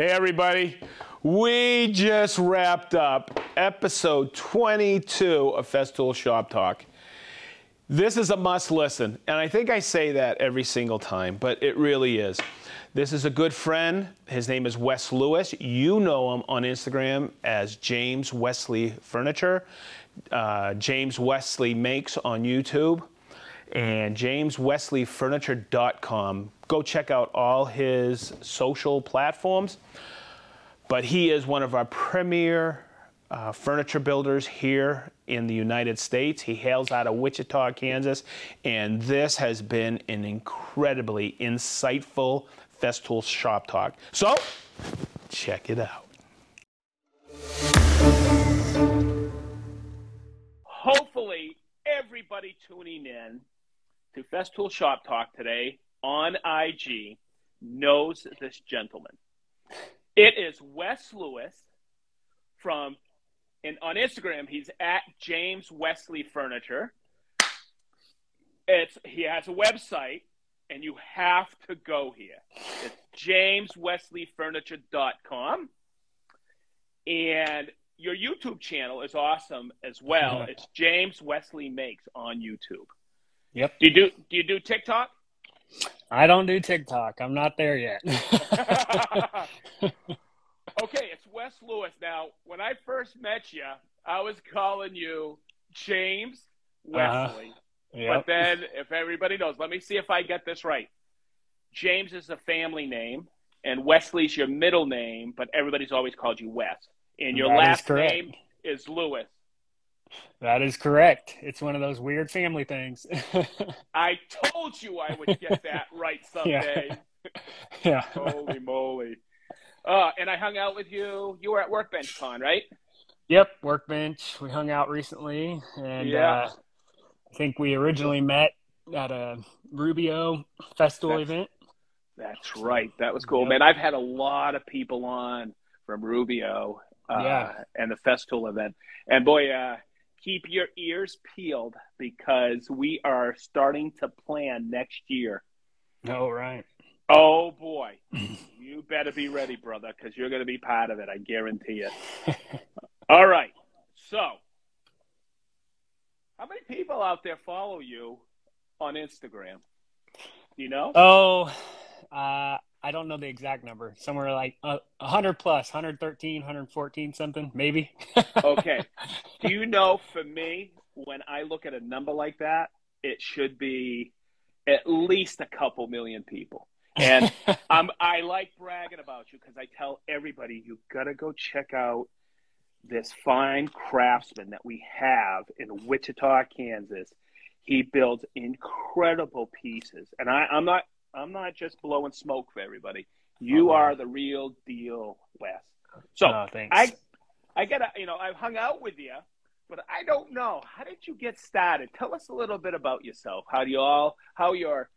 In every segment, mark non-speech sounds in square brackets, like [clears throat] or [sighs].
Hey, everybody. We just wrapped up episode 22 of Festool Shop Talk. This is a must listen, and I think I say that every single time, but it really is. This is a good friend. His name is Wes Lewis. You know him on Instagram as James Wesley Furniture. Uh, James Wesley Makes on YouTube and jameswesleyfurniture.com. Go check out all his social platforms. But he is one of our premier uh, furniture builders here in the United States. He hails out of Wichita, Kansas, and this has been an incredibly insightful Festool shop talk. So, check it out. Hopefully, everybody tuning in to Festool Shop Talk today on IG knows this gentleman. It is Wes Lewis from, and on Instagram he's at James Wesley Furniture. It's he has a website, and you have to go here. It's jameswesleyfurniture.com, and your YouTube channel is awesome as well. It's James Wesley Makes on YouTube. Yep. Do you do do you do TikTok? I don't do TikTok. I'm not there yet. [laughs] okay, it's Wes Lewis. Now, when I first met you, I was calling you James Wesley. Uh, yep. But then, if everybody knows, let me see if I get this right. James is a family name, and Wesley's your middle name, but everybody's always called you Wes. And your That is last correct. name is Lewis. That is correct. It's one of those weird family things. [laughs] I told you I would get that right [laughs] someday. [laughs] yeah. Holy moly. Uh, and I hung out with you. You were at Workbench Con, right? Yep. Workbench. We hung out recently, and Yeah. uh, I think we originally met at a Rubio Festool That's- event. That's right. That was cool, Yep. man. I've had a lot of people on from Rubio uh, Yeah. and the Festool event. And boy, uh, keep your ears peeled because we are starting to plan next year. Oh, right. Oh boy, you better be ready, brother, because you're going to be part of it. I guarantee it. [laughs] All right. So, how many people out there follow you on Instagram? Do you know? Oh, uh, I don't know the exact number. Somewhere like uh, 100 plus, 113, 114, something, maybe. [laughs] Okay. Do you know for me, when I look at a number like that, it should be at least a couple million people. And [laughs] I'm, I like bragging about you because I tell everybody you got to go check out this fine craftsman that we have in Wichita, Kansas. He builds incredible pieces, and I, I'm not I'm not just blowing smoke for everybody. You Oh, are the real deal, Wes. So oh, thanks. I I gotta, you know, I've hung out with you, but I don't know. How did you get started? Tell us a little bit about yourself. How do you all, how your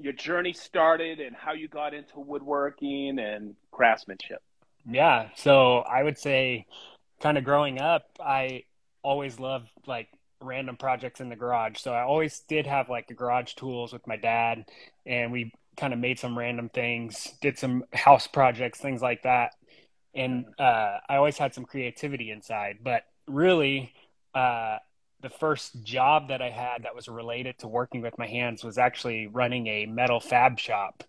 your journey started, and how you got into woodworking and craftsmanship. Yeah, so I would say kind of growing up, I always loved like random projects in the garage. So I always did have like the garage tools with my dad, and we kind of made some random things, did some house projects, things like that. And uh, I always had some creativity inside, but really, uh, the first job that I had that was related to working with my hands was actually running a metal fab shop.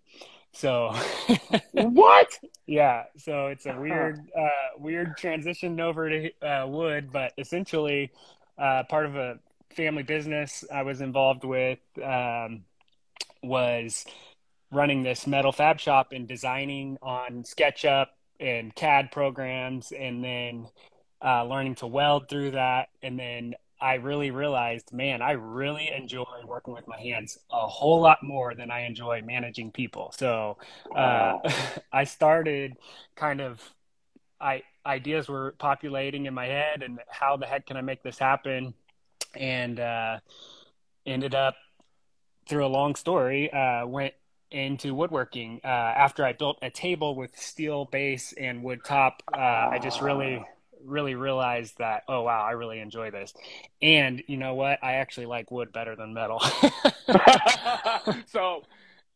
So [laughs] What? yeah, so it's a weird, uh, weird transition over to uh, wood, but essentially, uh, part of a family business I was involved with um, was running this metal fab shop and designing on SketchUp and CAD programs, and then uh, learning to weld through that, and then I really realized, man, I really enjoy working with my hands a whole lot more than I enjoy managing people. So uh, [laughs] I started kind of, I ideas were populating in my head, and how the heck can I make this happen? And uh, ended up through a long story, uh, went into woodworking. Uh, after I built a table with steel base and wood top, uh, I just really really realized that oh wow i really enjoy this and you know what i actually like wood better than metal [laughs] [laughs] so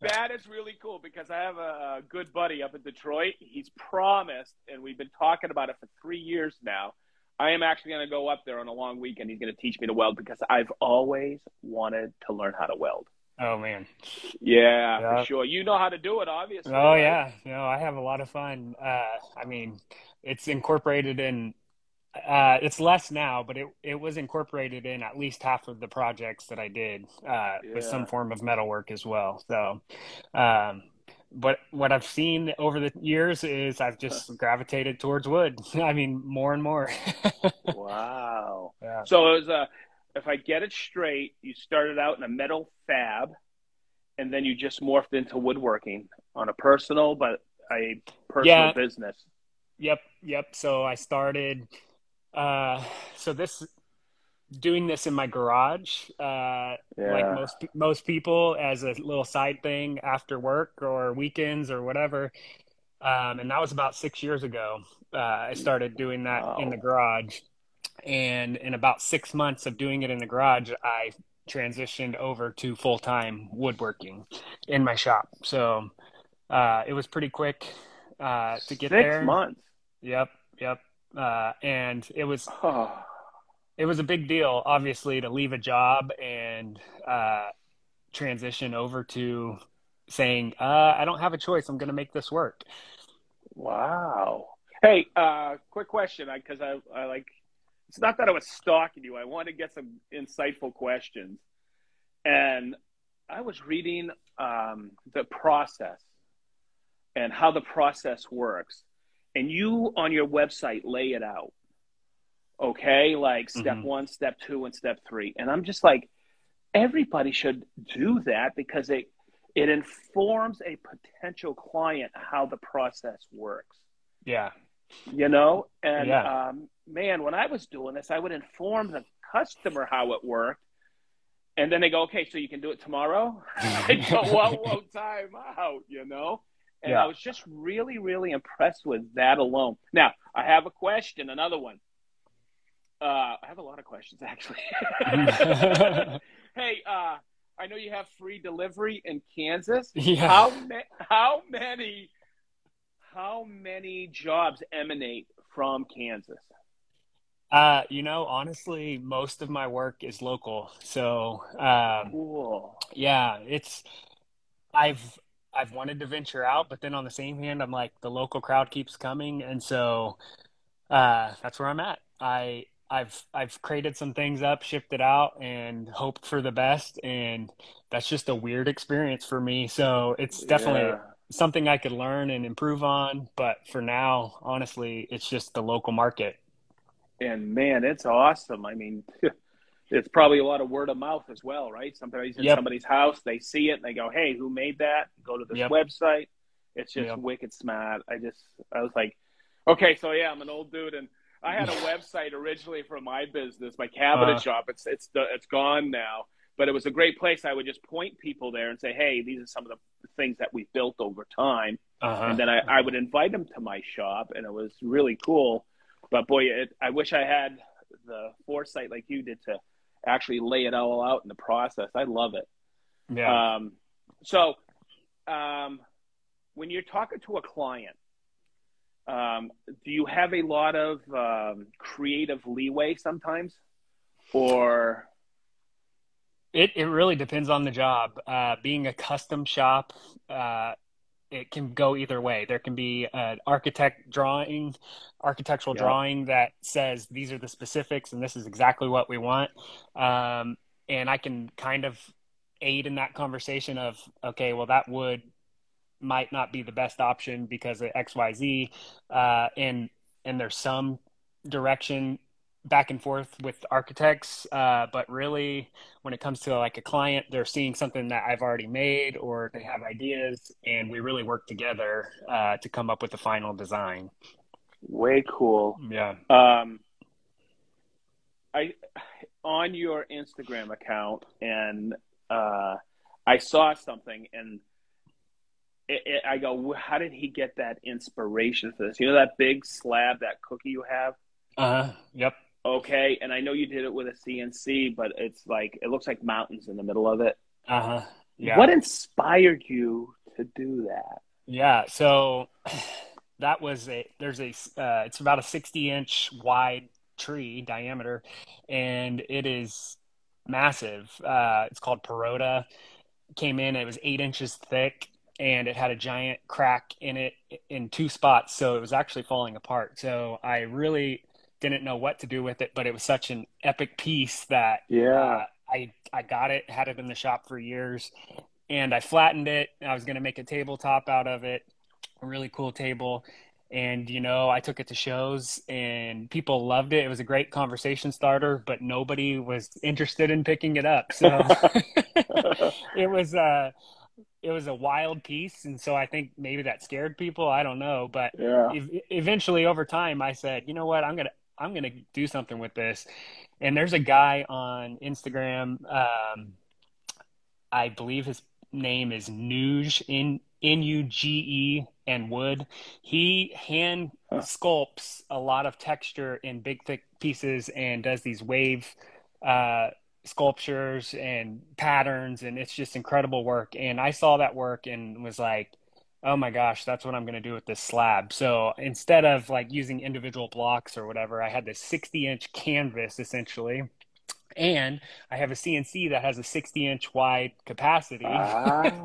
that is really cool because I have a, a good buddy up in Detroit. He's promised, and we've been talking about it for three years now. I am actually going to go up there on a long weekend. He's going to teach me to weld because I've always wanted to learn how to weld. Oh man. Yeah, yeah. for sure. You know how to do it, obviously. Oh right? yeah. Know, I have a lot of fun. Uh, I mean, it's incorporated in uh, it's less now, but it it was incorporated in at least half of the projects that I did uh, yeah. with some form of metalwork as well. So, um, but what I've seen over the years is I've just gravitated towards wood. [laughs] I mean, more and more. [laughs] wow. Yeah. So it was a, if I get it straight, you started out in a metal fab, and then you just morphed into woodworking on a personal, but a personal yeah. business. Yep. Yep. So I started uh, so this doing this in my garage, uh, yeah. like most most people, as a little side thing after work or weekends or whatever. Um, and that was about six years ago. Uh, I started doing that wow. in the garage, and in about six months of doing it in the garage, I transitioned over to full time woodworking in my shop. So uh, it was pretty quick uh, to get six there. Six months. Yep, yep uh, and it was [sighs] it was a big deal, obviously, to leave a job and uh, transition over to saying, uh, "I don't have a choice. I'm going to make this work." Wow. Hey, uh, quick question, because I, I, I like. It's not that I was stalking you. I want to get some insightful questions, and I was reading um, the process and how the process works and you on your website lay it out okay? Like step mm-hmm. one step two and step three. And i'm just like everybody should do that because it it informs a potential client how the process works. Yeah. You know? And yeah. um, man when i was doing this i would inform the customer how it worked. And then they go okay so you can do it tomorrow? [laughs] I go whoa [laughs] whoa time out you know and yeah. I was just really, really impressed with that alone. Now, I have a question, another one. Uh, I have a lot of questions, actually. [laughs] hey, uh, I know you have free delivery in Kansas. Yeah. How, ma- how many how many jobs emanate from Kansas? Uh, you know, honestly, most of my work is local. So, um, cool. Yeah, it's I've I've wanted to venture out, but then on the same hand, I'm like the local crowd keeps coming, and so uh, that's where I'm at. I I've I've created some things up, shipped it out, and hoped for the best, and that's just a weird experience for me. So it's definitely yeah. something I could learn and improve on. But for now, honestly, it's just the local market. And man, it's awesome. I mean. [laughs] it's probably a lot of word of mouth as well, right? Somebody's in yep. somebody's house, they see it, and they go, "Hey, who made that?" Go to this yep. website. It's just yep. wicked smart. I just, I was like, okay, so yeah, I'm an old dude, and I had a [laughs] website originally for my business, my cabinet uh, shop. It's it's it's gone now, but it was a great place. I would just point people there and say, "Hey, these are some of the things that we built over time," uh-huh. and then I, I would invite them to my shop, and it was really cool. But boy, it, I wish I had the foresight like you did to actually lay it all out in the process. I love it. Yeah. Um, so, um, when you're talking to a client, um, do you have a lot of um, creative leeway sometimes, or? It it really depends on the job. Uh, being a custom shop, uh, it can go either way. There can be an architect drawing, architectural yeah. drawing that says these are the specifics and this is exactly what we want. Um, and I can kind of aid in that conversation of, okay, well, that would might not be the best option because of X, Y, Z. Uh, and, and there's some direction back and forth with architects uh, but really when it comes to like a client they're seeing something that i've already made or they have ideas and we really work together uh, to come up with the final design way cool yeah um, i on your instagram account and uh, i saw something and it, it, I go, how did he get that inspiration for this? You know that big slab, that cookie you have. Uh huh. Yep okay. And I know you did it with a CNC, but it's like it looks like mountains in the middle of it. Uh huh. Yeah. What inspired you to do that? Yeah. So [clears throat] that was a there's a uh, it's about a 60 inch wide tree diameter, and it is massive. Uh, it's called Parota. Came in, it was eight inches thick, and it had a giant crack in it in two spots, so it was actually falling apart. So I really didn't know what to do with it, but it was such an epic piece that Yeah. uh, I I got it, had it in the shop for years, and I flattened it. I was going to make a tabletop out of it, a really cool table. And you know, I took it to shows, and people loved it. It was a great conversation starter, but nobody was interested in picking it up. So [laughs] it was uh, it was a wild piece, and so I think maybe that scared people. I don't know, but yeah. ev- eventually over time i said you know what i'm gonna i'm gonna do something with this. And there's a guy on instagram um, i believe his name is nuge in n-u-g-e and wood. He hand sculpts a lot of texture in big thick pieces and does these wave uh, sculptures and patterns and it's just incredible work. And i saw that work and was like oh my gosh, that's what I'm going to do with this slab. So instead of like using individual blocks or whatever, I had this 60 inch canvas essentially. And I have a CNC that has a 60 inch wide capacity.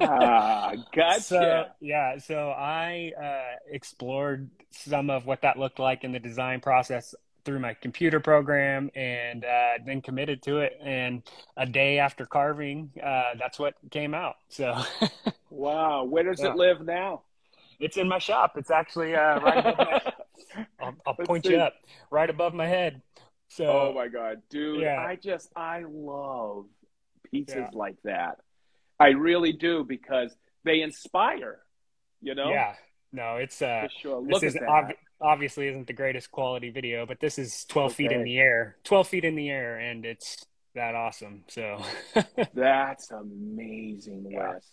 ah, [laughs] gotcha. So, yeah, so I uh, explored some of what that looked like in the design process through my computer program and uh, then committed to it. And a day after carving, uh, that's what came out. So [laughs] wow. Where does Yeah. it live now? it's in my shop. It's actually uh, right above my, [laughs] I'll, I'll point see. you up, right above my head. So, oh my god, dude! Yeah. I just I love pieces Yeah. like that. I really do because they inspire. You know, yeah, no, it's uh, sure. this Look is at that. ob- obviously isn't the greatest quality video, but this is 12 feet in the air, 12 feet in the air, and it's that awesome. So, [laughs] That's amazing, Yeah. Wes.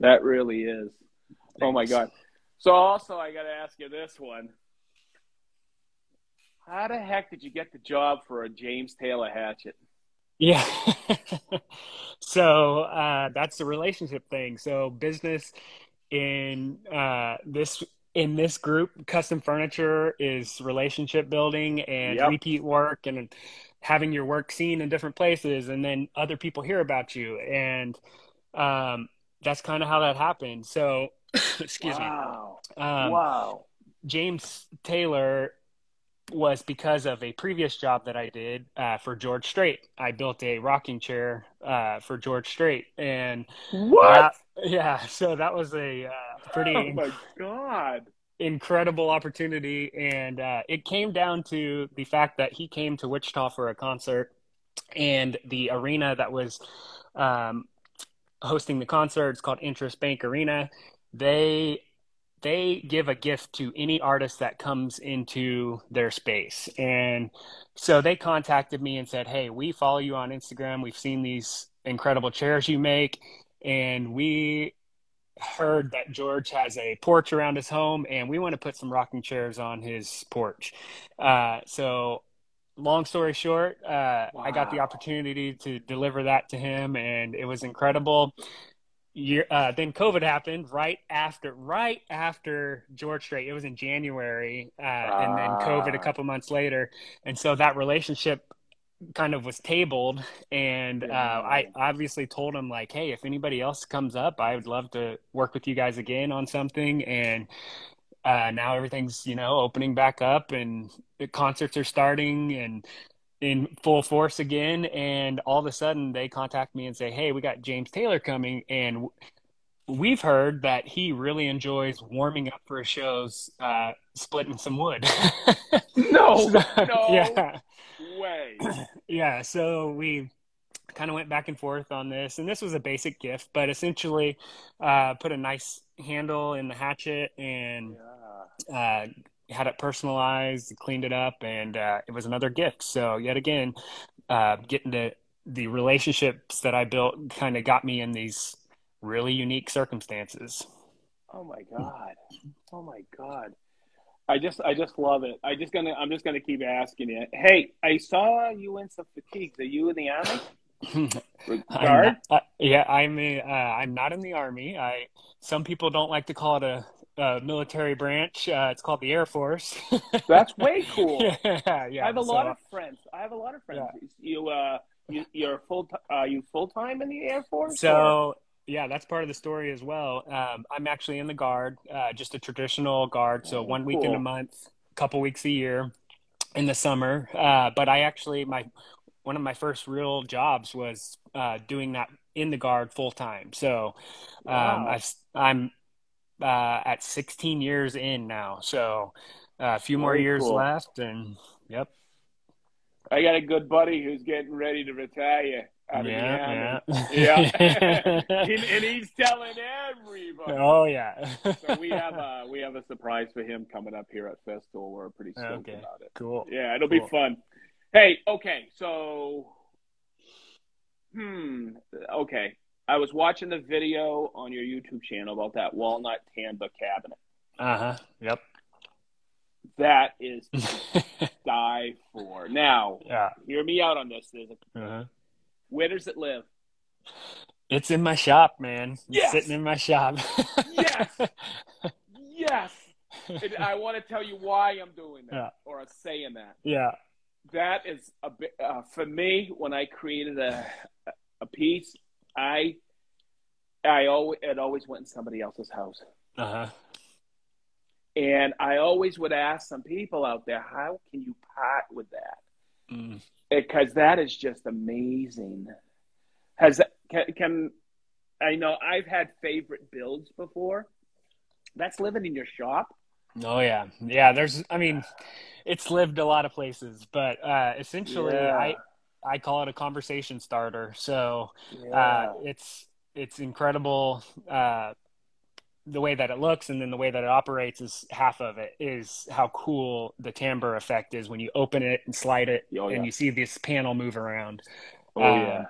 That really is. Oh my god. So also I got to ask you this one. How the heck did you get the job for a James Taylor hatchet? Yeah. [laughs] so uh, that's the relationship thing. So business in uh, this in this group, custom furniture is relationship building and Yep. repeat work and having your work seen in different places, and then other people hear about you, and um, that's kind of how that happened. So, [coughs] excuse wow. me. Um, wow. James Taylor was because of a previous job that I did uh, for George Strait. I built a rocking chair uh, for George Strait, and What? yeah, so that was a uh, pretty [laughs] oh my god. incredible opportunity, and uh, it came down to the fact that he came to Wichita for a concert, and the arena that was um, hosting the concert, it's called INTRUST Bank Arena. They they give a gift to any artist that comes into their space, and so they contacted me and said, "Hey, we follow you on Instagram. We've seen these incredible chairs you make, and we." Heard that George has a porch around his home, and we want to put some rocking chairs on his porch. Uh, so, long story short, uh, I got the opportunity to deliver that to him, and it was incredible. Year, uh, then COVID happened right after, right after George Strait. It was in January, uh, and then COVID a Ah. couple months later, and so that relationship kind of was tabled and uh, I obviously told him like, hey, if anybody else comes up, I would love to work with you guys again on something. And uh, now everything's you know opening back up, and the concerts are starting and in full force again. And all of a sudden, they contact me and say, hey, we got James Taylor coming, and we've heard that he really enjoys warming up for his shows, uh, splitting some wood. [laughs] No, So, no yeah way. [clears throat] yeah so we kind of went back and forth on this and this was a basic gift but essentially uh, put a nice handle in the hatchet and Yeah. uh, had it personalized cleaned it up and uh, it was another gift so yet again uh, getting to the relationships that i built kind of got me in these really unique circumstances Oh my god. Oh my god. I just I just love it. I just gonna I'm just gonna keep asking you. Hey, I saw you in some fatigues. Are you in the army? [laughs] Guard? uh, yeah, I'm a, uh, I'm not in the army. I some people don't like to call it a, a military branch. Uh, it's called the Air Force. [laughs] That's way cool. yeah, [laughs] yeah. I have a so- lot of friends. I have a lot of friends. You uh, you you're full. Uh, you full time in the Air Force? or- So yeah, that's part of the story as well. Um, I'm actually in the guard, uh, just a traditional guard. So one week in a month, a couple weeks a year in the summer. Uh, but I actually my one of my first real jobs was uh, doing that in the guard full time. So um, Wow. I've, I'm uh, at 16 years in now. So uh, a few more Very years cool. left, and yep. I got a good buddy who's getting ready to retire out of the Yeah, yeah, [laughs] Yeah. [laughs] and, and he's telling everybody. oh yeah. So we have a we have a surprise for him coming up here at Festival. We're pretty stoked Okay. about it. cool. Yeah, it'll be fun. Hey, okay, so hmm, okay. I was watching the video on your YouTube channel about that walnut tambour cabinet. Uh huh. Yep. That is [laughs] die for. Now, yeah. hear me out on this. There's a, Uh-huh. Where does it live? It's in my shop, man. It's Yes! sitting in my shop. Yes! [laughs] Yes. And I want to tell you why I'm doing that Yeah. or saying that. yeah. that is a bit uh, for me when I created a a piece. I I always it always went in somebody else's house, Uh huh. and I always would ask some people out there, how can you part with that? Mm. Because that is just amazing. Has can, can I know I've had favorite builds before. That's living in your shop. Oh yeah, yeah. There's, I mean, it's lived a lot of places, but uh, essentially, Yeah. I I call it a conversation starter. So Yeah. uh, it's it's incredible. Uh, the way that it looks and then the way that it operates is half of it is how cool the tambour effect is when you open it and slide it Oh, yeah. and you see this panel move around. oh um, yeah.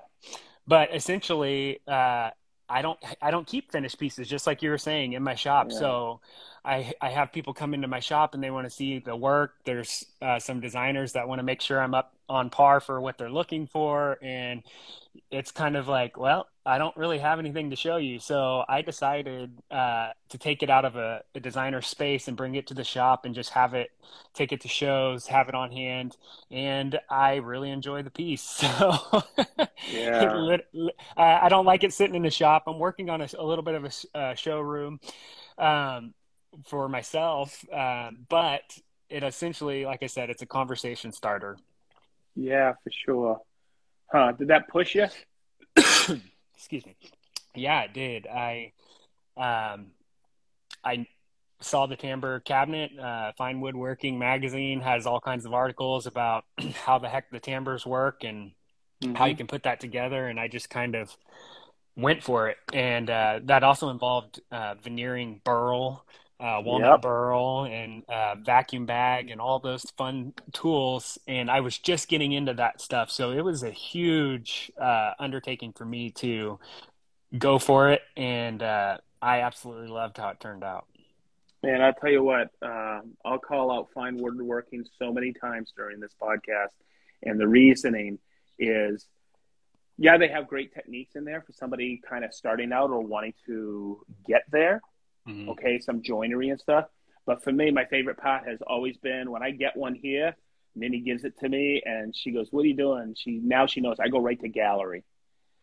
but essentially uh, i don't i don't keep finished pieces just like you were saying in my shop Yeah. so i i have people come into my shop and they want to see the work there's uh, some designers that want to make sure i'm up on par for what they're looking for and it's kind of like well i don't really have anything to show you so i decided uh, to take it out of a, a designer space and bring it to the shop and just have it take it to shows have it on hand and i really enjoy the piece [laughs] so Yeah. Uh, I don't like it sitting in the shop. I'm working on a, a little bit of a, uh, showroom um, for myself, um, but it essentially, like I said, it's a conversation starter. Yeah, for sure. Huh? Did that push you? [coughs] Excuse me. Yeah, it did. I um, I saw the tambour cabinet. Uh, Fine Woodworking magazine has all kinds of articles about [clears throat] how the heck the tambours work and how you can put that together and i just kind of went for it and uh, that also involved uh, veneering burl uh, walnut Yep. burl and uh, vacuum bag and all those fun tools and i was just getting into that stuff so it was a huge uh, undertaking for me to go for it and uh, i absolutely loved how it turned out Man, I'll tell you what, um, I'll call out Fine Woodworking so many times during this podcast. And the reasoning is yeah, they have great techniques in there for somebody kind of starting out or wanting to get there. Mhm. Okay, some joinery and stuff. But for me, my favorite part has always been when I get one here, Minnie gives it to me and she goes, What are you doing? She now she knows I go right to gallery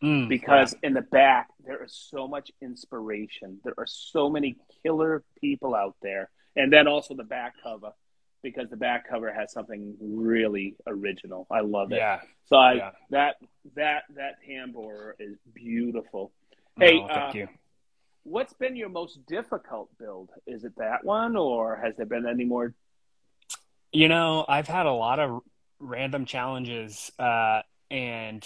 Mm, because in the back there is so much inspiration. There are so many killer people out there, and then also the back cover because the back cover has something really original. I love it. yeah So I, yeah. that that that tambour is beautiful. Hey, No, thank uh, you What's been your most difficult build? Is it that one, or has there been any more? You know, I've had a lot of random challenges, uh, and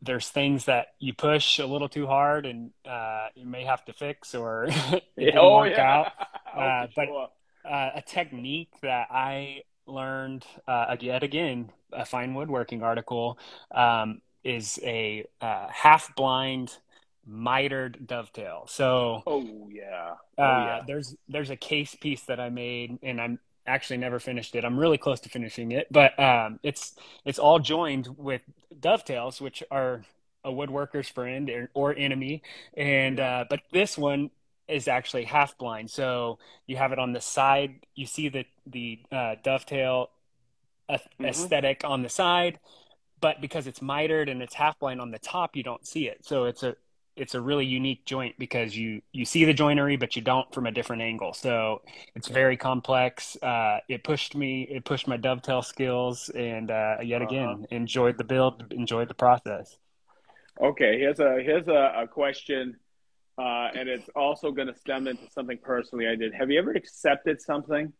there's things that you push a little too hard, and uh, you may have to fix, or [laughs] it didn't oh work yeah, out. [laughs] Uh, but- sure. Uh, a technique that I learned uh, yet again, a fine woodworking article, um, is a uh, half blind mitered dovetail. So oh yeah, oh uh, there's there's a case piece that I made, and I'm actually never finished it. I'm really close to finishing it, but um, it's it's all joined with dovetails, which are a woodworker's friend or, or enemy. And uh, but this one is actually half blind, so you have it on the side. You see the the uh, dovetail mm-hmm. aesthetic on the side, but because it's mitered and it's half blind on the top, you don't see it. So it's a it's a really unique joint because you you see the joinery but you don't from a different angle. So it's very complex. Uh, it pushed me it pushed my dovetail skills and uh, yet uh-huh. again uh-huh. enjoyed the build enjoyed the process. Okay here's a here's a, a question uh, and it's also going to stem into something personally i did. Have you ever accepted something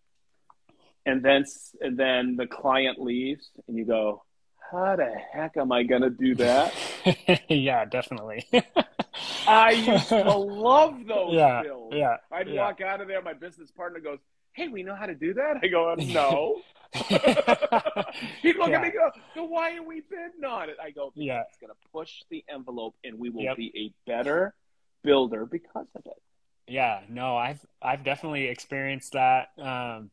and then and then the client leaves and you go how the heck am i going to do that? [laughs] Yeah definitely [laughs] I used to love [laughs] those yeah, bills. Yeah. I'd yeah. walk out of there, my business partner goes, Hey, we know how to do that? I go, No. [laughs] [laughs] He'd look yeah. at me go, So why are we bidding on it? I go, Yeah. It's gonna push the envelope and we will yep. be a better builder because of it. Yeah, no, I've I've definitely experienced that. Um,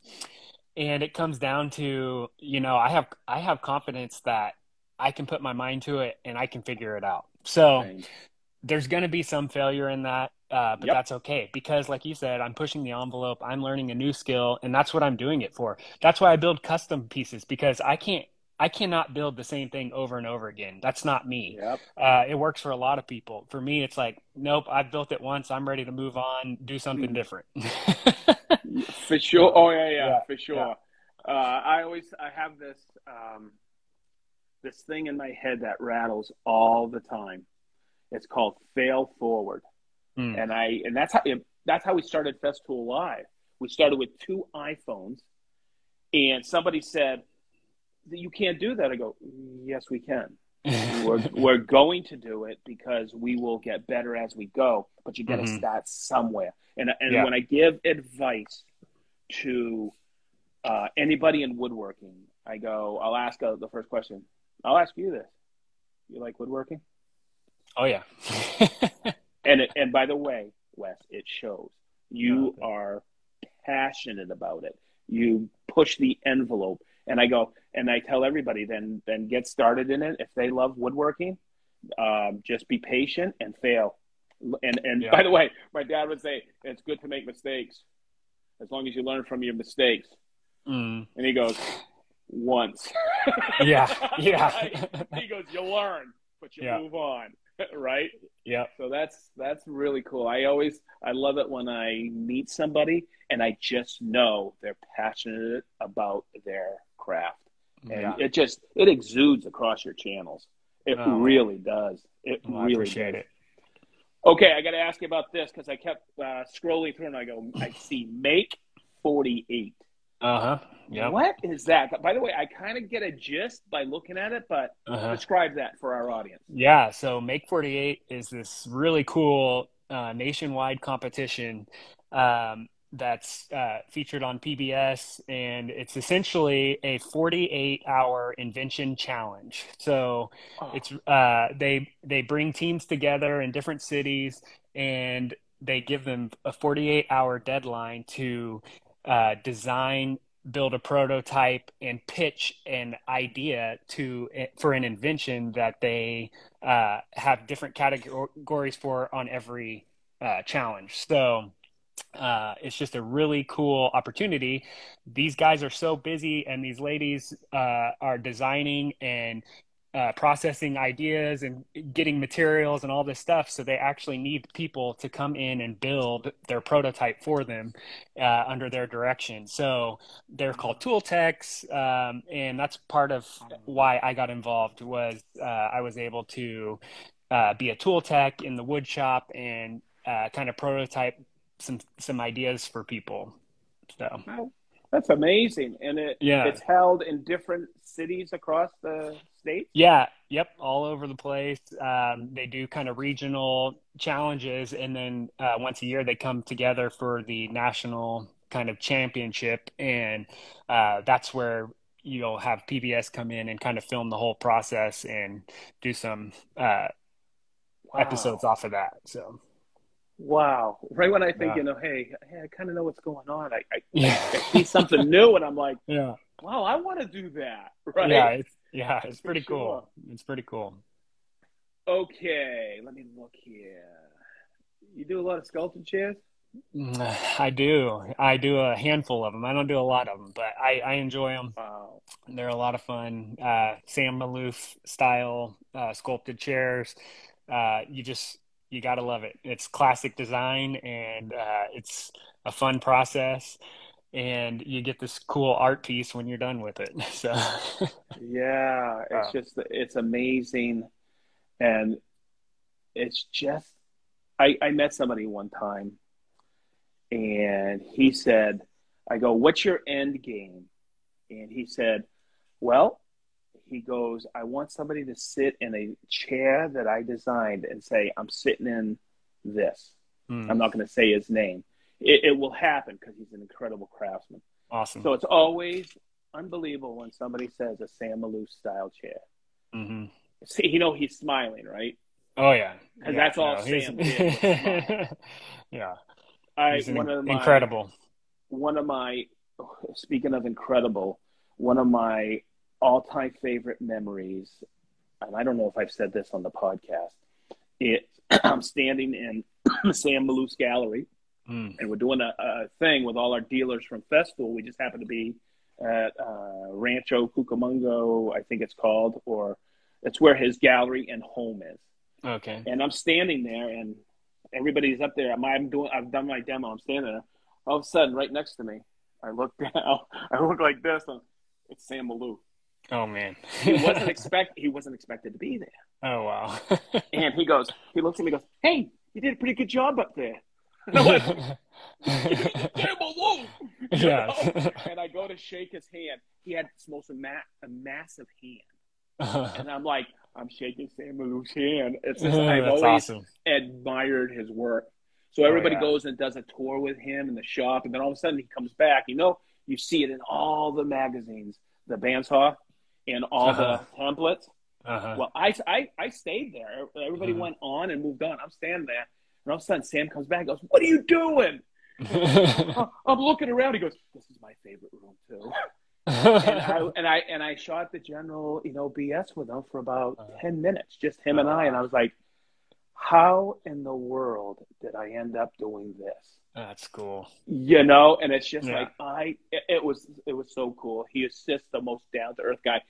and it comes down to, you know, I have I have confidence that I can put my mind to it and I can figure it out. So there's going to be some failure in that, uh, but yep. that's okay because, like you said, I'm pushing the envelope. I'm learning a new skill, and that's what I'm doing it for. That's why I build custom pieces because I can't. I cannot build the same thing over and over again. That's not me. Yep. Uh, it works for a lot of people. For me, it's like, nope, I've built it once. I'm ready to move on, do something mm. different. [laughs] for sure. Oh yeah, yeah, yeah for sure. Yeah. Uh, I always I have this um, this thing in my head that rattles all the time it's called Fail Forward, mm. and I and that's how that's how we started Festool Live. We started with two iPhones, and somebody said, "You can't do that." I go, "Yes, we can. [laughs] we're we're going to do it because we will get better as we go. But you got to mm-hmm. start somewhere." And and yeah. when I give advice to uh, anybody in woodworking, I go, I'll ask uh, the first question. I'll ask you this: You like woodworking? Oh yeah. [laughs] and it, and by the way, Wes, it shows. You oh, are passionate about it. You push the envelope. And I go and I tell everybody then then get started in it. If they love woodworking, um, just be patient and fail. And and yeah. by the way, my dad would say it's good to make mistakes as long as you learn from your mistakes. Mm. And he goes, once. yeah, [laughs] yeah. he goes, you learn, but you yeah. move on. [laughs] right? Yeah. So that's that's really cool. I always I love it when I meet somebody and I just know they're passionate about their craft. And yeah. it just it exudes across your channels. It oh, really does. It well, really I appreciate does. it. Okay, I got to ask you about this because I kept uh, scrolling through and I go, I see make forty eight. Uh huh. Yeah. What is that? By the way, I kind of get a gist by looking at it, but uh-huh. describe that for our audience. Yeah. So Make 48 is this really cool uh, nationwide competition um, that's uh, featured on PBS, and it's essentially a 48 hour invention challenge. So oh. it's uh, they they bring teams together in different cities, and they give them a 48 hour deadline to uh, design build a prototype and pitch an idea to for an invention that they uh, have different categories for on every uh, challenge. So uh, it's just a really cool opportunity. These guys are so busy and these ladies uh, are designing and uh, processing ideas and getting materials and all this stuff. So they actually need people to come in and build their prototype for them uh, under their direction. So they're called tool techs, um, and that's part of why I got involved. Was uh, I was able to uh, be a tool tech in the wood shop and uh, kind of prototype some some ideas for people. So. That's amazing, and it yeah. it's held in different cities across the state. Yeah, yep, all over the place. Um, they do kind of regional challenges, and then uh, once a year they come together for the national kind of championship, and uh, that's where you'll have PBS come in and kind of film the whole process and do some uh, wow. episodes off of that. So Wow. Right when I think, Yeah. you know, hey, hey, I kind of know what's going on. I, I, Yeah. I see something new, and I'm like, [laughs] Yeah. wow, I want to do that. Right. Yeah. It's, yeah. It's pretty sure. cool. It's pretty cool. Okay. Let me look here. You do a lot of sculpted chairs? I do. I do a handful of them. I don't do a lot of them, but I, I enjoy them. Wow. They're a lot of fun. Uh, Sam Maloof style uh, sculpted chairs. Uh, you just you gotta love it. It's classic design, and uh, it's a fun process. And you get this cool art piece when you're done with it. [laughs] So, Yeah. It's Wow. just, it's amazing. And it's just, I, I met somebody one time, and he said, I go, what's your end game? And he said, well, he goes, I want somebody to sit in a chair that I designed and say, I'm sitting in this. mm, I'm not going to say his name. It, it will happen because he's an incredible craftsman. awesome. So it's always unbelievable when somebody says a Sam Maloof style chair. hmm See, you know he's smiling, right? Oh yeah, 'Cause Yeah, that's all no, Sam [laughs] did yeah, I he's one of my incredible. one of my speaking of incredible, one of my all-time favorite memories, and I don't know if I've said this on the podcast. It [clears throat] I'm standing in [clears throat] Sam Maloof's gallery, Mm. and we're doing a, a thing with all our dealers from Festool. We just happen to be at uh, Rancho Cucamonga, I think it's called, or it's where his gallery and home is. Okay. And I'm standing there, and everybody's up there. I'm, I'm doing. I've done my demo. I'm standing there. All of a sudden, right next to me, I look [laughs] down. I look like this. and it's Sam Maloof. Oh man. He wasn't [laughs] expect. He wasn't expected to be there. oh wow. [laughs] And he goes. He looks at me. and Goes, "Hey, you did a pretty good job up there." And I'm like, Sam Maloof. You yeah. know? And I go to shake his hand. He had this most ma- a massive hand, [laughs] and I'm like, I'm shaking Sam Maloof's hand. It's just, [laughs] I've always awesome. admired his work. So everybody yeah. goes and does a tour with him in the shop, and then all of a sudden he comes back. You know, you see it in all the magazines, the bandsaw, and all Uh-huh. the templates. Uh-huh. Well, I, I, I stayed there. Everybody Mhm. went on and moved on. I'm standing there, and all of a sudden Sam comes back and goes, What are you doing? "Oh, [laughs] I'm looking around. He goes, This is my favorite room, too. and I [laughs] and I and I shot the general, you know, BS with him for about Uh-huh. ten minutes, just him and I, and I was like, "How in the world did I end up doing this?" That's cool. You know, and it's just Yeah. like I, it, it was, it was so cool. He is just the most down to earth guy,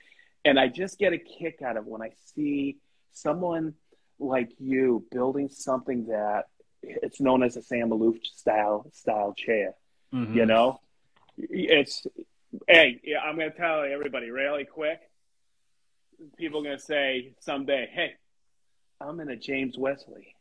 and I just get a kick out of when I see someone like you building something that it's known as a Sam Maloof style style chair Mhm. you know it's hey i'm going to tell everybody really quick people are going to say someday hey i'm in a james wesley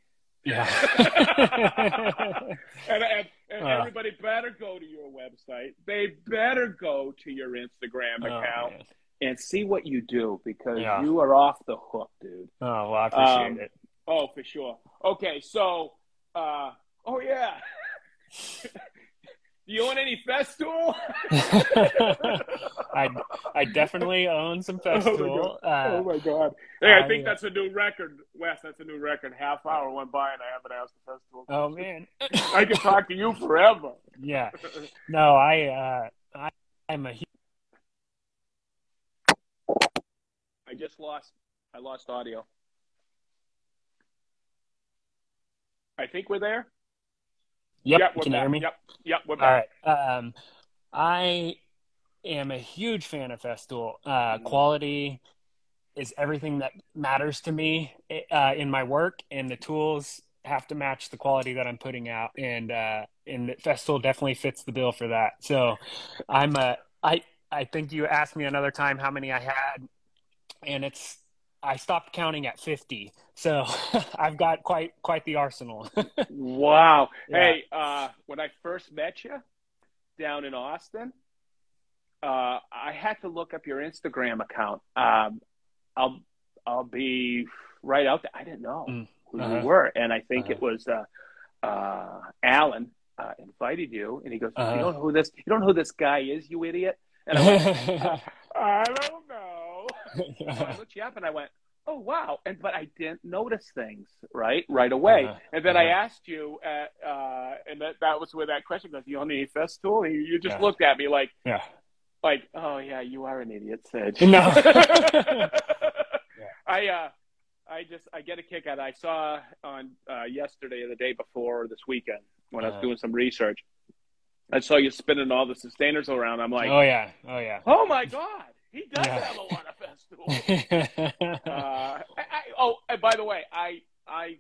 Yeah. [laughs] [laughs] and, and, and Uh. everybody better go to your website they better go to your instagram Oh, account man. And see what you do because Yeah. you are off the hook dude Oh, well, I appreciate Um, it. oh for sure okay so uh oh yeah do [laughs] you own any festool [laughs] I I definitely own some [laughs] Festool. oh Uh, my god! Hey, I I, think uh, that's a new record, Wes. That's a new record. Half hour went by and I haven't asked the Festool. oh man. I can talk to you forever. Yeah. No, I uh I I'm a hu- I just lost. I lost audio. I think we're there. Yep, Yep, we're can you back. hear me? Yep, yep, we're back. right. Um I am a huge fan of Festool. Uh Mm. quality is everything that matters to me uh, in my work and the tools have to match the quality that I'm putting out and uh and Festool definitely fits the bill for that. So I'm a I I think you asked me another time how many I had and it's I stopped counting at 50. So [laughs] I've got quite quite the arsenal. [laughs] Wow. Yeah. Hey, uh, when I first met you down in Austin, uh, I had to look up your Instagram account. Um, I'll I'll be right out there. I didn't know Mm. who Uh-huh. you were, and I think Uh-huh. it was uh, uh, Alan uh, invited you, and he goes, Uh-huh. "You don't know who this? You don't know who this guy is, you idiot." And I went, [laughs] "I don't know." [laughs] So I looked you up, and I went, oh wow, and but I didn't notice things right right away. Uh-huh. And then Uh-huh. I asked you, at, uh, and that that was where that question goes. You own any Festool? And you, you just Yeah. looked at me like Yeah. like, oh yeah, you are an idiot, Sid. No. [laughs] I uh, I just I get a kick out. of. I saw on uh, yesterday or the day before this weekend when I was Uh-huh. doing some research. I saw you spinning all the Systainers around. I'm like, oh yeah. Oh yeah. oh my god, he does Yeah. have a lot of Uh, I, I, oh, and by the way, I I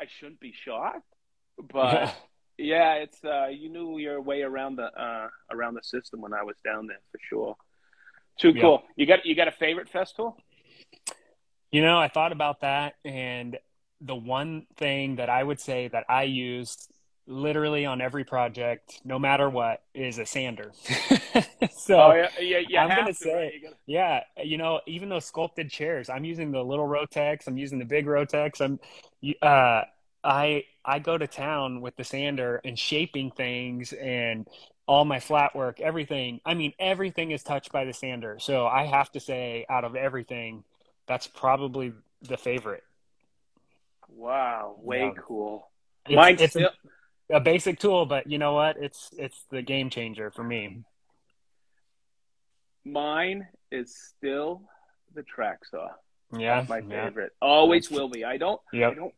I shouldn't be shocked, but [laughs] yeah, it's uh, you knew your way around the uh, around the system when I was down there for sure. Too Yeah. cool. You got you got a favorite Festool? You know, I thought about that, and the one thing that I would say that I use literally on every project, no matter what, is a sander. [laughs] [laughs] so, oh yeah, yeah, you I'm gonna to, say- right? You gotta- yeah, you know, even those sculpted chairs, I'm using the little Rotex, I'm using the big Rotex. I'm, uh, I I go to town with the sander and shaping things and all my flat work, everything. I mean, everything is touched by the sander. So I have to say, out of everything, that's probably the favorite. Wow, way Yeah. cool. It's, Mine's it's still, a, basic tool, but you know what? It's it's the game changer for me. mine is still the track saw. Yeah, My yeah, favorite. Always will be. I don't. I don't.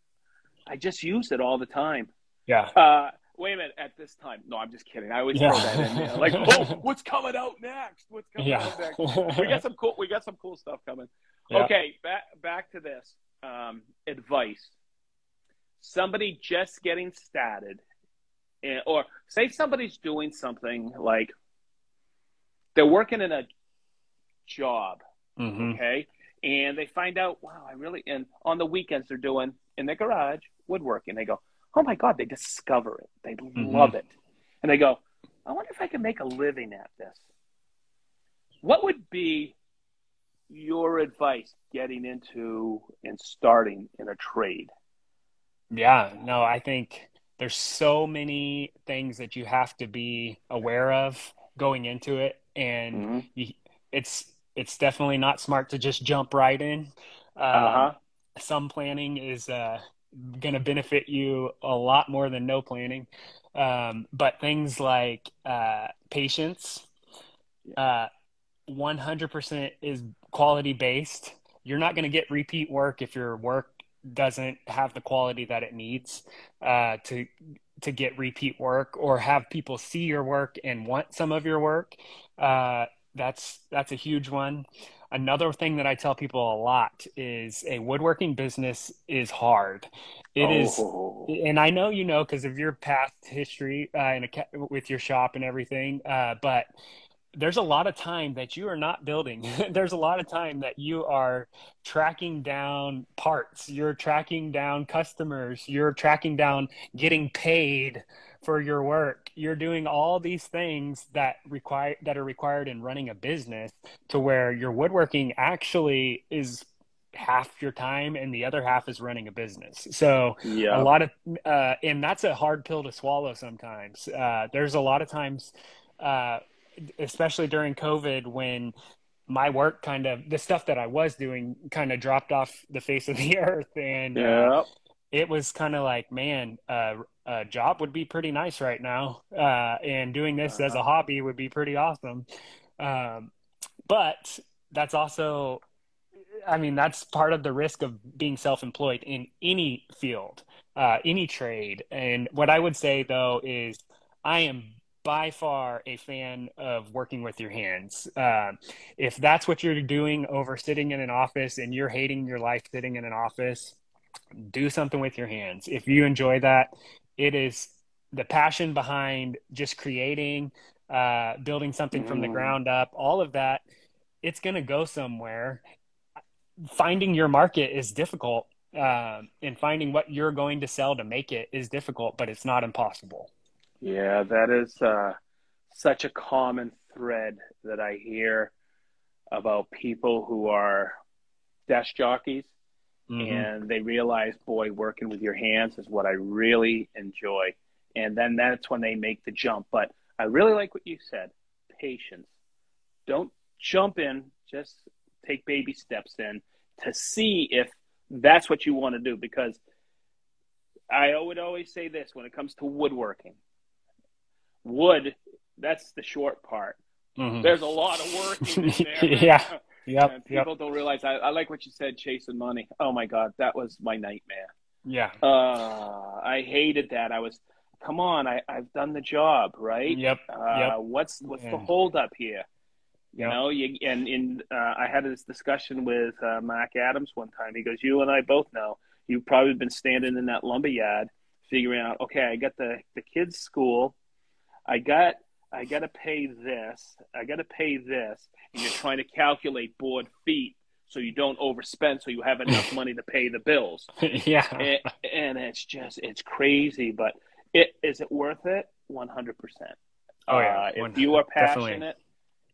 I just use it all the time. yeah. Uh, wait a minute. At this time, no, I'm just kidding. I always Yeah. throw that in there. Like, oh, what's coming out next? What's coming Yeah. out next? [laughs] We got some cool. We got some cool stuff coming. Yeah. Okay, back back to this. Um, advice. Somebody just getting started, or say somebody's doing something like they're working in a job, hmm okay, and they find out, wow, I really. And on the weekends, they're doing in their garage woodworking. They go, oh my god, they discover it, they Mhm. love it, and they go, I wonder if I can make a living at this. What would be your advice getting into and starting in a trade? Yeah, no, I think there's so many things that you have to be aware of going into it, and Mhm. you, it's it's definitely not smart to just jump right in. Um, Uh-huh. Some planning is uh, going to benefit you a lot more than no planning, um, but things like uh, patience, uh, 100% is quality based. You're not going to get repeat work if your work doesn't have the quality that it needs uh, to to get repeat work or have people see your work and want some of your work. Uh, that's that's a huge one. Another thing that I tell people a lot is a woodworking business is hard. It is, Oh. and I know you know because of your past history uh, in a, with your shop and everything. Uh, but there's a lot of time that you are not building. [laughs] there's a lot of time that you are tracking down parts. You're tracking down customers. You're tracking down getting paid for your work. You're doing all these things that require that are required in running a business to where your woodworking actually is half your time and the other half is running a business. So Yeah. a lot of uh, and that's a hard pill to swallow sometimes uh, there's a lot of times uh, especially during covid when my work kind of the stuff that i was doing kind of dropped off the face of the [laughs] earth. And uh, it was kind of like man uh, a job would be pretty nice right now. Uh, and doing this as a Uh-huh. hobby would be pretty awesome. Um, but that's also i mean that's part of the risk of being self-employed in any field uh, any trade. And what i would say though is i am by far a fan of working with your hands. Um, if that's what you're doing over sitting in an office and you're hating your life sitting in an office do something with your hands. If you enjoy that it is the passion behind just creating uh, building something from the Mm. ground up all of that it's going to go somewhere. Finding your market is difficult um, and finding what you're going to sell to make it is difficult but it's not impossible Yeah, that is uh, such a common thread that I hear about people who are desk jockeys Mhm. and they realize, boy, working with your hands is what I really enjoy. And then that's when they make the jump. But I really like what you said patience. Don't jump in, just take baby steps in. to see if that's what you want to do because I would always say this when it comes to woodworking. Wood, that's the short part. Mm-hmm. There's a lot of work in [laughs] there. yeah. Yep, and people yep. don't realize. I, I, like what you said, chasing money. Oh my God, that was my nightmare. Yeah. Uh, I hated that. I was, come on, I, I've done the job, right? Yep. Uh, yep. What's what's the holdup here? You yep. know, you, and in uh, I had this discussion with uh, Marc Adams one time. He goes, "You and I both know you've probably been standing in that lumber yard, figuring out, okay, I got the the kids' school, I got I got to pay this, I got to pay this, and you're trying to calculate board feet so you don't overspend, so you have enough [laughs] money to pay the bills. [laughs] yeah, and, and, it's just it's crazy, but it is it worth it? One hundred percent. Oh yeah, uh, if you are passionate. Definitely.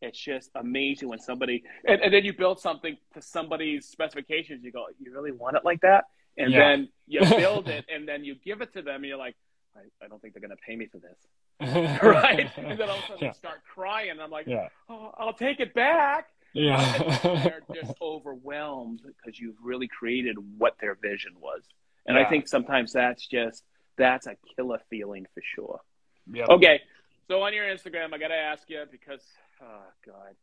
It's just amazing when somebody and, and then you build something to somebody's specifications. You go, you really want it like that? and yeah. then you build [laughs] it and then you give it to them and you're like I, I don't think they're going to pay me for this [laughs] right and then all of a sudden yeah. they start crying i'm like yeah. oh, i'll take it back yeah [laughs] they're just overwhelmed because you've really created what their vision was and yeah. i think sometimes that's just that's a killer feeling for sure okay so on your instagram i got to ask you because oh god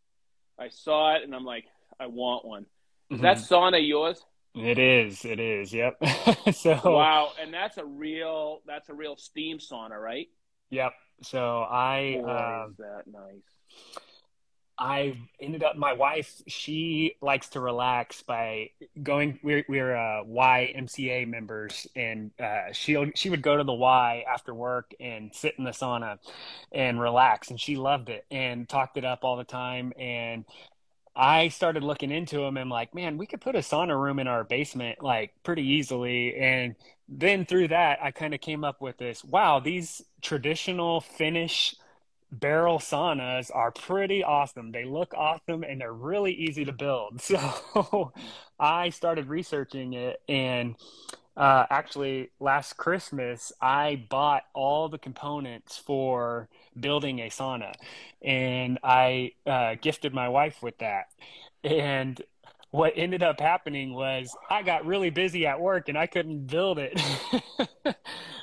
i saw it and i'm like i want one is mm-hmm. that sauna yours it is. It is. Yep. [laughs] so wow, and that's a real that's a real steam sauna, right? Yep. So I uh, is that nice. I ended up. My wife, she likes to relax by going. We're we're uh, YMCA members, and uh, she she would go to the Y after work and sit in the sauna and relax, and she loved it and talked it up all the time. And I started looking into them and like, man, we could put a sauna room in our basement like pretty easily. And then through that, I kind of came up with this wow, these traditional Finnish barrel saunas are pretty awesome. They look awesome and they're really easy to build. [laughs] So I started researching it and uh, actually last Christmas I bought all the components for building a sauna, and I uh, gifted my wife with that. And what ended up happening was I got really busy at work and I couldn't build it. [laughs]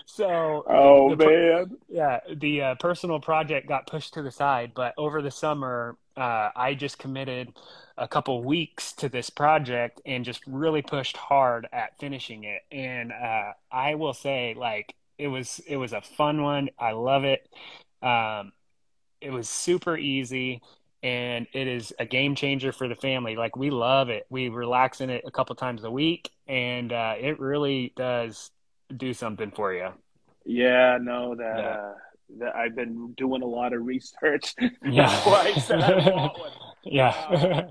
so, oh the, man, yeah, the uh, personal project got pushed to the side. But over the summer, uh, I just committed a couple weeks to this project and just really pushed hard at finishing it. And uh, I will say, like, it was it was a fun one. I love it. Um, it was super easy and it is a game changer for the family. Like we love it. We relax in it a couple times a week, and uh, it really does do something for you. Yeah, no, that yeah. uh, that I've been doing a lot of research. [laughs] Yeah, I said I want one. Yeah. Uh,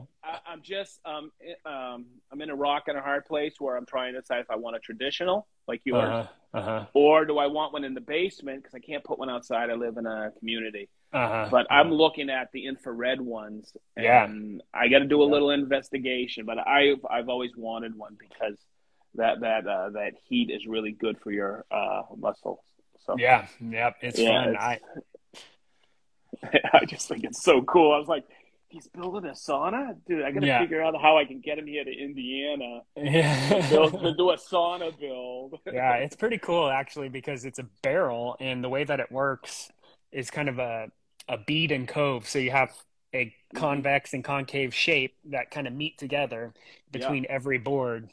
I, am just um, um, I'm in a rock and a hard place where I'm trying to decide if I want a traditional like yours, uh-huh. Uh-huh. or do I want one in the basement because I can't put one outside. I live in a community. Uh-huh. But I'm looking at the infrared ones, and yeah. I got to do a little investigation. But I've I've always wanted one because that that uh, that heat is really good for your uh, muscles. So yeah, yep, it's yeah, fun. It's, I [laughs] I just think it's so cool. I was like, he's building a sauna, dude. I got to yeah. figure out how I can get him here to Indiana. Yeah, to, build, to [laughs] do a sauna build. yeah, it's pretty cool actually because it's a barrel, and the way that it works is kind of a a bead and cove. So you have a mm-hmm. convex and concave shape that kind of meet together between yeah. every board.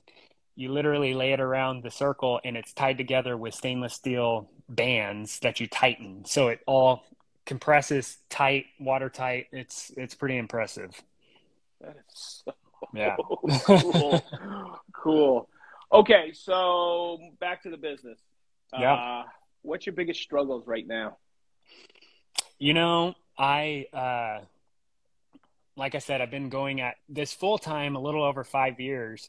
You literally lay it around the circle and it's tied together with stainless steel bands that you tighten. So it all compresses tight, watertight. It's it's pretty impressive. That is so yeah. [laughs] cool. cool. Okay, so back to the business. Yeah. Uh, what's your biggest struggles right now? You know, I uh, like I said, I've been going at this full time a little over five years,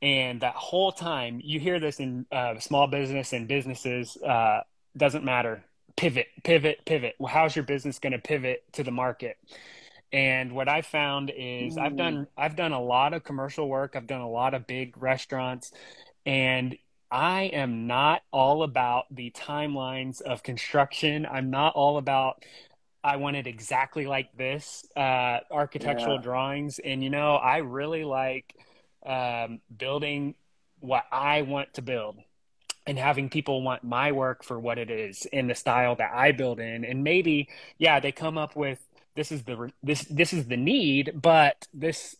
and that whole time you hear this in uh, small business and businesses. Uh, doesn't matter. Pivot, pivot, pivot. Well, how's your business going to pivot to the market? And what I found is I've done I've done a lot of commercial work. I've done a lot of big restaurants, and I am not all about the timelines of construction. I'm not all about I want it exactly like this uh, architectural yeah. drawings. And you know, I really like um, building what I want to build and having people want my work for what it is in the style that I build in. And maybe, yeah, they come up with this is the this this is the need, but this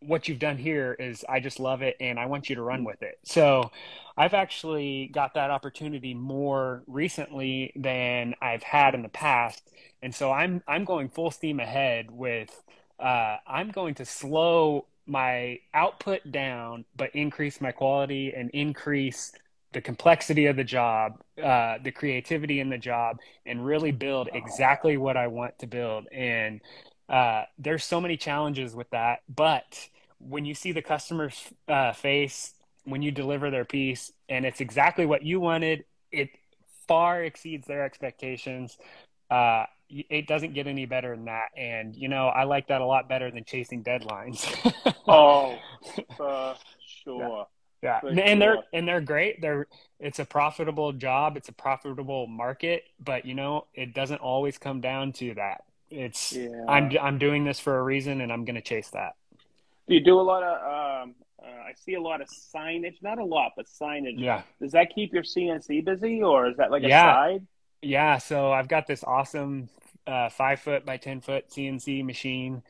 what you've done here is I just love it and I want you to run with it. So I've actually got that opportunity more recently than I've had in the past. And so I'm I'm going full steam ahead with uh, I'm going to slow my output down, but increase my quality and increase the complexity of the job, uh, the creativity in the job, and really build exactly what I want to build. And uh, there's so many challenges with that, but when you see the customer's uh, face when you deliver their piece, and it's exactly what you wanted, it far exceeds their expectations. Uh, it doesn't get any better than that. And, you know, I like that a lot better than chasing deadlines. [laughs] oh, for sure. Yeah. Yeah. and they're, and they're great. They're, it's a profitable job. It's a profitable market, but you know, it doesn't always come down to that. It's, yeah. I'm, I'm doing this for a reason and I'm going to chase that. Do you do a lot of, um, uh, I see a lot of signage, not a lot, but signage. Yeah. Does that keep your CNC busy or is that like a yeah. side? Yeah. So I've got this awesome uh, five foot by 10 foot CNC machine.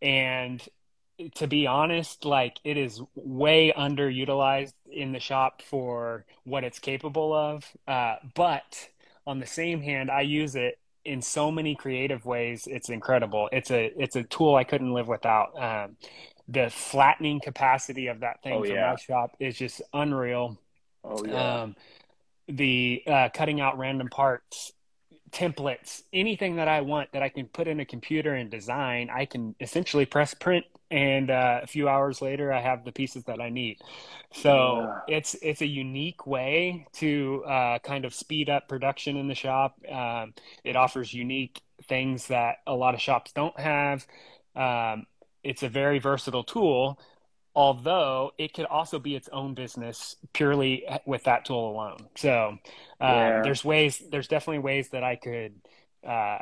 And to be honest, like it is way underutilized in the shop for what it's capable of. Uh, but on the same hand, I use it in so many creative ways. It's incredible. It's a it's a tool I couldn't live without. Um, the flattening capacity of that thing oh, for yeah. my shop is just unreal. Oh yeah. Um, the uh, cutting out random parts templates, anything that I want that I can put in a computer and design, I can essentially press print, and uh, a few hours later, I have the pieces that I need. So yeah. it's it's a unique way to uh, kind of speed up production in the shop. Um, it offers unique things that a lot of shops don't have. Um, it's a very versatile tool although it could also be its own business purely with that tool alone. So uh, yeah. there's ways, there's definitely ways that I could uh,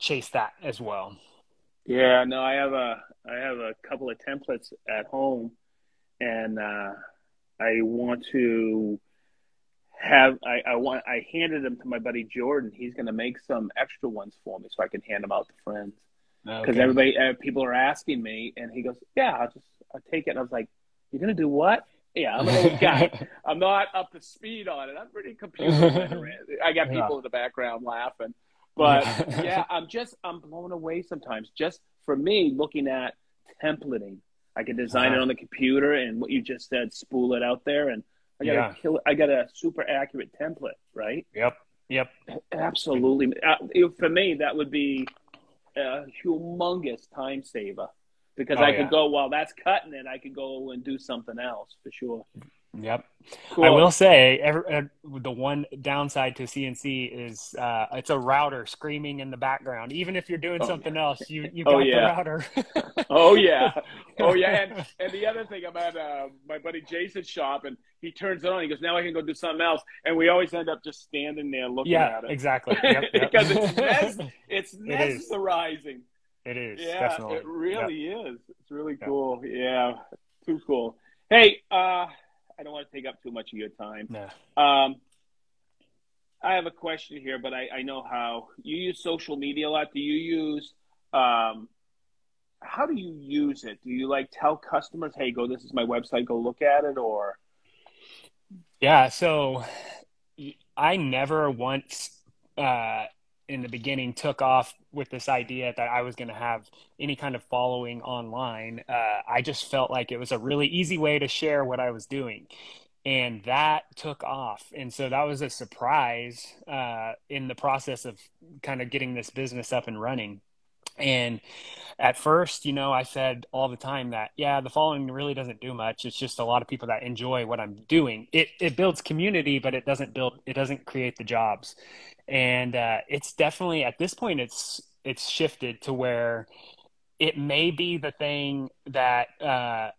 chase that as well. Yeah, no, I have a I have a couple of templates at home, and uh, I want to have I, I want I handed them to my buddy Jordan. He's going to make some extra ones for me so I can hand them out to friends because okay. everybody, uh, people are asking me, and he goes, "Yeah, I'll just I'll take it." And I was like, "You're gonna do what?" Yeah, I'm an old guy. [laughs] I'm not up to speed on it. I'm pretty computer [laughs] literate. I got people yeah. in the background laughing, but [laughs] yeah, I'm just I'm blown away sometimes. Just for me, looking at templating, I can design uh-huh. it on the computer, and what you just said, spool it out there, and I got yeah. a kill. I got a super accurate template, right? Yep. Yep. Absolutely. For me, that would be a humongous time saver because oh, I could yeah. go while that's cutting it, I could go and do something else for sure. Yep. Cool. I will say every, uh, the one downside to CNC is uh, it's a router screaming in the background. Even if you're doing oh, something yeah. else, you you oh, got [laughs] oh, yeah. the router. oh yeah, oh yeah. And, and the other thing, I'm at uh, my buddy Jason's shop, and he turns it on. He goes, "Now I can go do something else." And we always end up just standing there looking yeah, at it. exactly. Yep, yep. [laughs] because it's mes- [laughs] it's mesmerizing. It is. Yeah, definitely. it really yep. is. It's really cool. Yeah, too cool. Hey, uh, I don't want to take up too much of your time. No. Um, I have a question here, but I, I know how you use social media a lot. Do you use um, how do you use it? Do you like tell customers, "Hey, go this is my website, go look at it," or? Yeah, so I never once uh, in the beginning took off with this idea that I was going to have any kind of following online. Uh, I just felt like it was a really easy way to share what I was doing. And that took off. And so that was a surprise uh, in the process of kind of getting this business up and running. And at first, you know, I said all the time that, yeah, the following really doesn't do much. It's just a lot of people that enjoy what I'm doing. It, it builds community, but it doesn't build, it doesn't create the jobs and uh, it's definitely at this point it's it's shifted to where it may be the thing that uh,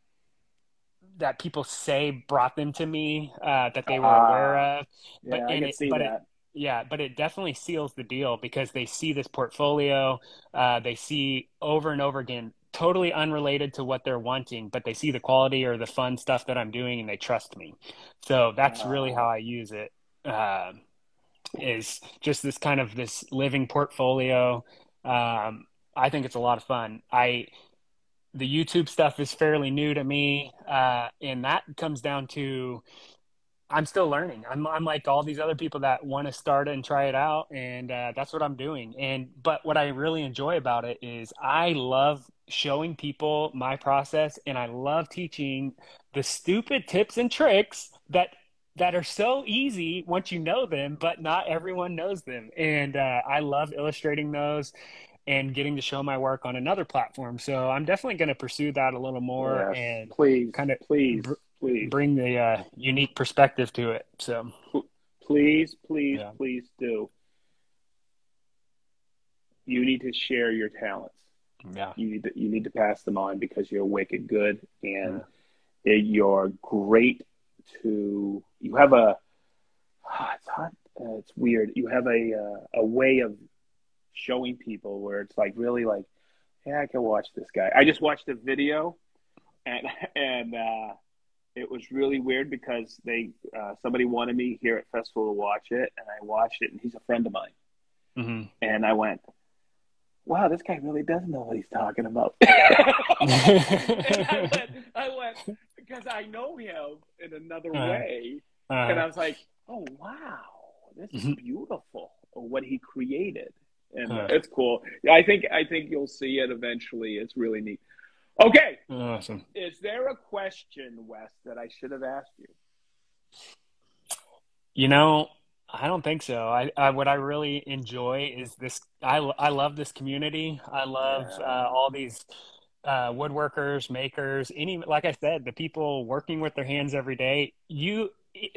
that people say brought them to me uh, that they were uh, aware of. Yeah, but, I can it, see but that. It, yeah, but it definitely seals the deal because they see this portfolio. Uh, they see over and over again totally unrelated to what they're wanting, but they see the quality or the fun stuff that I'm doing and they trust me. So that's really how I use it. Uh, is just this kind of this living portfolio. Um, I think it's a lot of fun. I the YouTube stuff is fairly new to me, uh, and that comes down to I'm still learning. I'm I'm like all these other people that want to start and try it out, and uh, that's what I'm doing. And but what I really enjoy about it is I love showing people my process, and I love teaching the stupid tips and tricks that that are so easy once you know them, but not everyone knows them. And uh, I love illustrating those and getting to show my work on another platform. So I'm definitely going to pursue that a little more Yes, and please, kind of please, please, bring the uh, unique perspective to it. So please, please, Yeah. please do. You need to share your talents. yeah, You need to, you need to pass them on because you're wicked good and it- you're great to. You have a. [sighs] it's hot. Uh, it's weird. You have a uh, a way of showing people where it's like really like, yeah, I can watch this guy. I just watched a video, and [laughs] and uh, it was really weird because they uh, somebody wanted me here at Festool to watch it, and I watched it, and he's a friend of mine, hmm and I went, wow, this guy really does know what he's talking about. and I went, I went because I know him in another Uh-huh. way, and I uh, was like, oh wow, this is Mhm. beautiful what he created, and Huh. it's cool. I think I think you'll see it eventually. It's really neat. Okay, awesome. is there a question, Wes, that I should have asked you? You know, I don't think so. I, I what I really enjoy is this. I I love this community. I love Yeah. uh, all these uh, woodworkers, makers, any like I said, the people working with their hands every day. You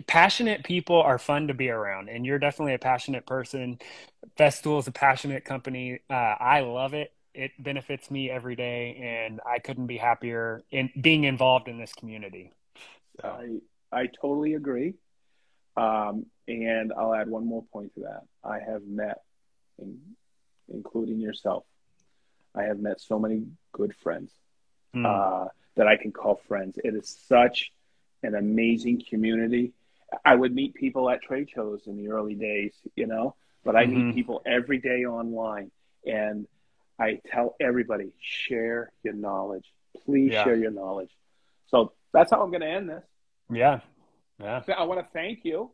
passionate people are fun to be around, and you're definitely a passionate person. Festool is a passionate company. Uh, I love it. It benefits me every day, and I couldn't be happier in being involved in this community. So, I I totally agree. Um, and I'll add one more point to that. I have met, in, including yourself, I have met so many good friends mm, uh, that I can call friends. It is such an amazing community. I would meet people at trade shows in the early days, you know, but I Mhm. meet people every day online, and I tell everybody share your knowledge. Please Yeah. share your knowledge. So that's how I'm going to end this. yeah, yeah, I want to thank you.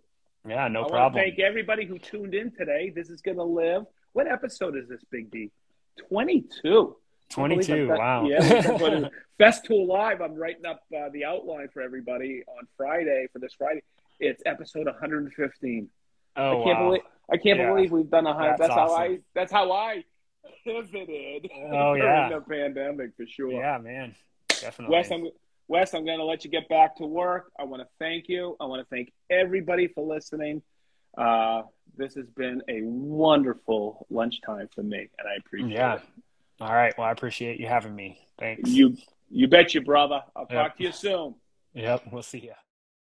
yeah. No I problem. thank everybody who tuned in today. This is going to live. What episode is this, Big D? 22. 22. Wow. Yeah. [laughs] we're- Festool Live. I'm writing up uh, the outline for everybody on Friday for this Friday. It's episode 115. oh, I can't wow. believe I can't Yeah. believe we've done a hundred. That's That's, how I. That's how I pivoted. Oh, [laughs] yeah. during the pandemic for sure. Yeah, man. Definitely. Wes, I'm Wes, I'm going to let you get back to work. I want to thank you. I want to thank everybody for listening. Uh, this has been a wonderful lunchtime for me, and I appreciate it. yeah. it. All right. Well, I appreciate you having me. Thanks. You, you bet you, brother. I'll Yep. talk to you soon. Yep. We'll see you.